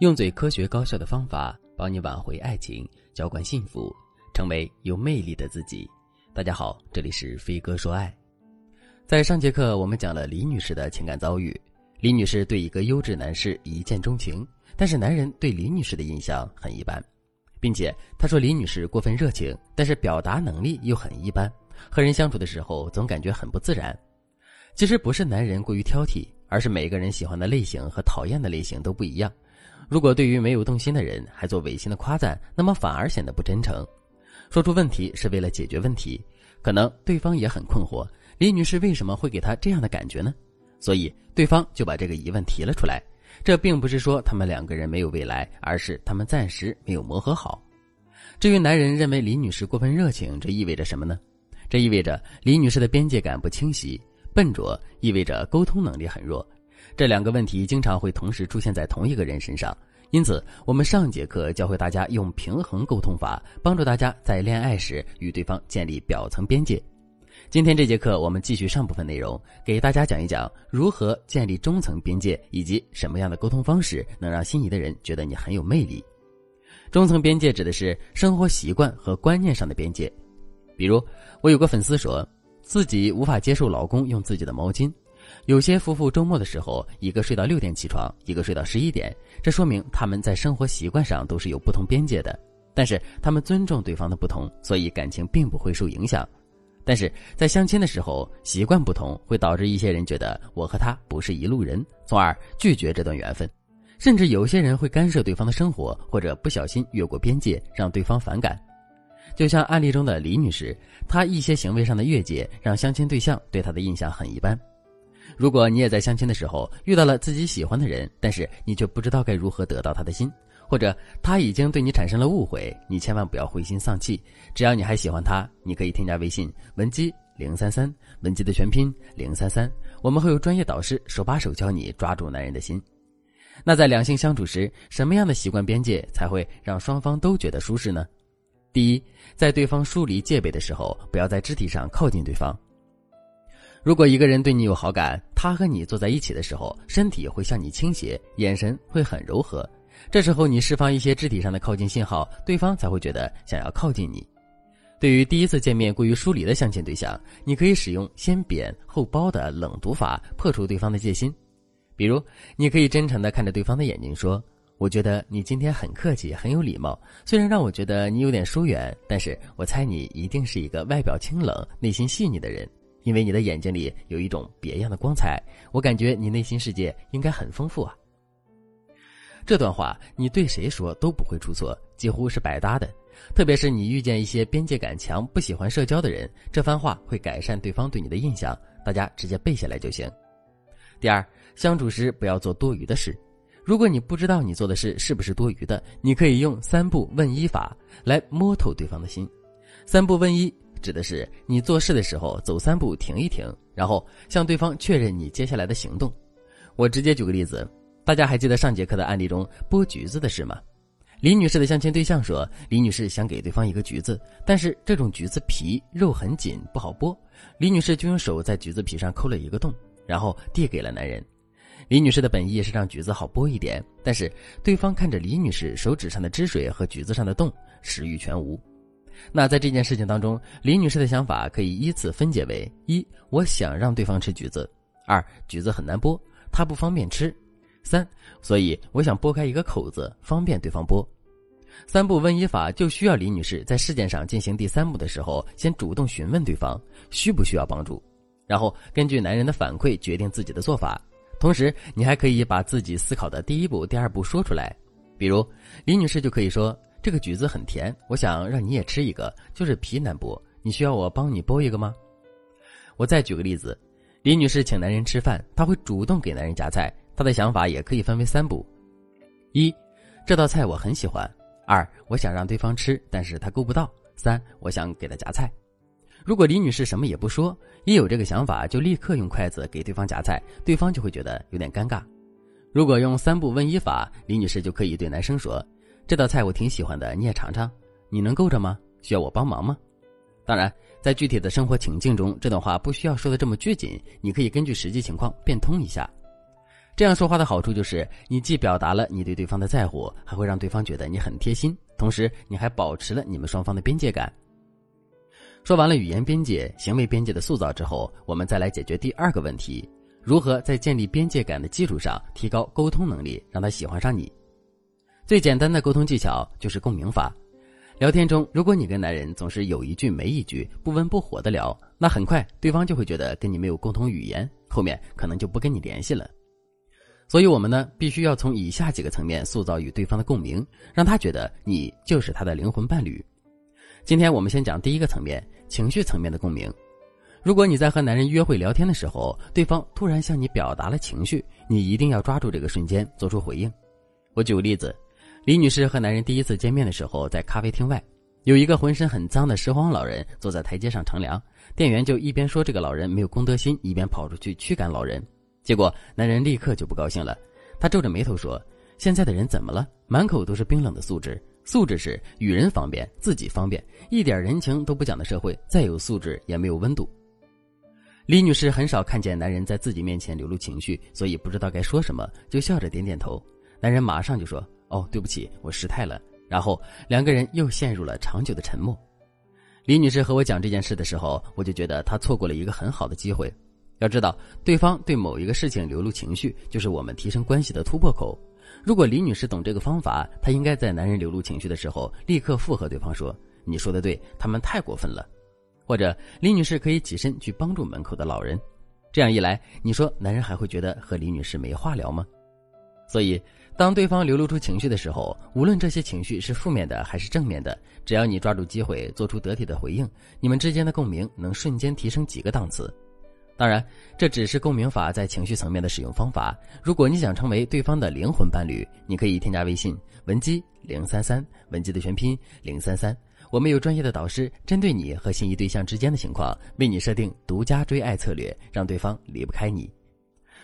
用最科学高效的方法帮你挽回爱情，浇灌幸福，成为有魅力的自己。大家好，这里是飞哥说爱。在上节课，我们讲了李女士的情感遭遇。李女士对一个优质男士一见钟情，但是男人对李女士的印象很一般，并且她说李女士过分热情，但是表达能力又很一般，和人相处的时候总感觉很不自然。其实不是男人过于挑剔，而是每个人喜欢的类型和讨厌的类型都不一样。如果对于没有动心的人还做违心的夸赞，那么反而显得不真诚。说出问题是为了解决问题，可能对方也很困惑，李女士为什么会给他这样的感觉呢？所以对方就把这个疑问提了出来。这并不是说他们两个人没有未来，而是他们暂时没有磨合好。至于男人认为李女士过分热情，这意味着什么呢？这意味着李女士的边界感不清晰，笨拙意味着沟通能力很弱。这两个问题经常会同时出现在同一个人身上，因此我们上节课教会大家用平衡沟通法，帮助大家在恋爱时与对方建立表层边界。今天这节课我们继续上部分内容，给大家讲一讲如何建立中层边界，以及什么样的沟通方式能让心仪的人觉得你很有魅力。中层边界指的是生活习惯和观念上的边界，比如我有个粉丝说自己无法接受老公用自己的毛巾。有些夫妇周末的时候，一个睡到六点起床，一个睡到十一点，这说明他们在生活习惯上都是有不同边界的。但是他们尊重对方的不同，所以感情并不会受影响。但是在相亲的时候，习惯不同会导致一些人觉得我和他不是一路人，从而拒绝这段缘分。甚至有些人会干涉对方的生活，或者不小心越过边界，让对方反感。就像案例中的李女士，她一些行为上的越界，让相亲对象对她的印象很一般。如果你也在相亲的时候遇到了自己喜欢的人，但是你却不知道该如何得到他的心，或者他已经对你产生了误会，你千万不要灰心丧气。只要你还喜欢他，你可以添加微信文姬零三三，文姬的全拼零三三，我们会有专业导师手把手教你抓住男人的心。那在两性相处时，什么样的习惯边界才会让双方都觉得舒适呢？第一，在对方疏离戒备的时候，不要在肢体上靠近对方。如果一个人对你有好感，他和你坐在一起的时候，身体会向你倾斜，眼神会很柔和。这时候你释放一些肢体上的靠近信号，对方才会觉得想要靠近你。对于第一次见面过于疏离的相亲对象，你可以使用先贬后褒的冷读法，破除对方的戒心。比如，你可以真诚地看着对方的眼睛说：“我觉得你今天很客气，很有礼貌。虽然让我觉得你有点疏远，但是我猜你一定是一个外表清冷、内心细腻的人。”因为你的眼睛里有一种别样的光彩，我感觉你内心世界应该很丰富啊。这段话你对谁说都不会出错，几乎是百搭的。特别是你遇见一些边界感强、不喜欢社交的人，这番话会改善对方对你的印象。大家直接背下来就行。第二，相处时不要做多余的事。如果你不知道你做的事是不是多余的，你可以用三不问一法来摸透对方的心。三不问一。指的是你做事的时候走三步停一停，然后向对方确认你接下来的行动。我直接举个例子，大家还记得上节课的案例中剥橘子的事吗？李女士的相亲对象说，李女士想给对方一个橘子，但是这种橘子皮肉很紧，不好剥。李女士就用手在橘子皮上抠了一个洞，然后递给了男人。李女士的本意是让橘子好剥一点，但是对方看着李女士手指上的汁水和橘子上的洞，食欲全无。那在这件事情当中，李女士的想法可以依次分解为：一，我想让对方吃橘子；二，橘子很难剥，他不方便吃；三，所以我想剥开一个口子，方便对方剥。三步问一法就需要李女士在事件上进行第三步的时候，先主动询问对方需不需要帮助，然后根据男人的反馈决定自己的做法。同时，你还可以把自己思考的第一步、第二步说出来，比如李女士就可以说。这个橘子很甜，我想让你也吃一个，就是皮难剥，你需要我帮你剥一个吗？我再举个例子，李女士请男人吃饭，她会主动给男人夹菜，她的想法也可以分为三步：一，这道菜我很喜欢；二，我想让对方吃，但是他够不到；三，我想给他夹菜。如果李女士什么也不说，一有这个想法就立刻用筷子给对方夹菜，对方就会觉得有点尴尬。如果用三步问一法，李女士就可以对男生说。这道菜我挺喜欢的，你也尝尝，你能够着吗？需要我帮忙吗？当然，在具体的生活情境中，这段话不需要说的这么拘谨，你可以根据实际情况变通一下。这样说话的好处就是，你既表达了你对对方的在乎，还会让对方觉得你很贴心，同时你还保持了你们双方的边界感。说完了语言边界、行为边界的塑造之后，我们再来解决第二个问题：如何在建立边界感的基础上提高沟通能力，让他喜欢上你？最简单的沟通技巧就是共鸣法。聊天中，如果你跟男人总是有一句没一句、不温不火的聊，那很快对方就会觉得跟你没有共同语言，后面可能就不跟你联系了。所以，我们呢必须要从以下几个层面塑造与对方的共鸣，让他觉得你就是他的灵魂伴侣。今天我们先讲第一个层面，情绪层面的共鸣。如果你在和男人约会聊天的时候，对方突然向你表达了情绪，你一定要抓住这个瞬间做出回应。我举个例子。李女士和男人第一次见面的时候，在咖啡厅外，有一个浑身很脏的拾荒老人坐在台阶上乘凉。店员就一边说这个老人没有公德心，一边跑出去驱赶老人。结果男人立刻就不高兴了，他皱着眉头说：“现在的人怎么了？满口都是冰冷的素质。素质是与人方便，自己方便，一点人情都不讲的社会，再有素质也没有温度。”李女士很少看见男人在自己面前流露情绪，所以不知道该说什么，就笑着点点头。男人马上就说。哦，对不起，我失态了。然后两个人又陷入了长久的沉默。李女士和我讲这件事的时候，我就觉得她错过了一个很好的机会。要知道，对方对某一个事情流露情绪，就是我们提升关系的突破口。如果李女士懂这个方法，她应该在男人流露情绪的时候，立刻附和对方说：“你说的对，他们太过分了。”或者李女士可以起身去帮助门口的老人。这样一来，你说男人还会觉得和李女士没话聊吗？所以。当对方流露出情绪的时候，无论这些情绪是负面的还是正面的，只要你抓住机会做出得体的回应，你们之间的共鸣能瞬间提升几个档次。当然，这只是共鸣法在情绪层面的使用方法。如果你想成为对方的灵魂伴侣，你可以添加微信文姬零三三，文姬的全拼零三三，我们有专业的导师针对你和心仪对象之间的情况，为你设定独家追爱策略，让对方离不开你。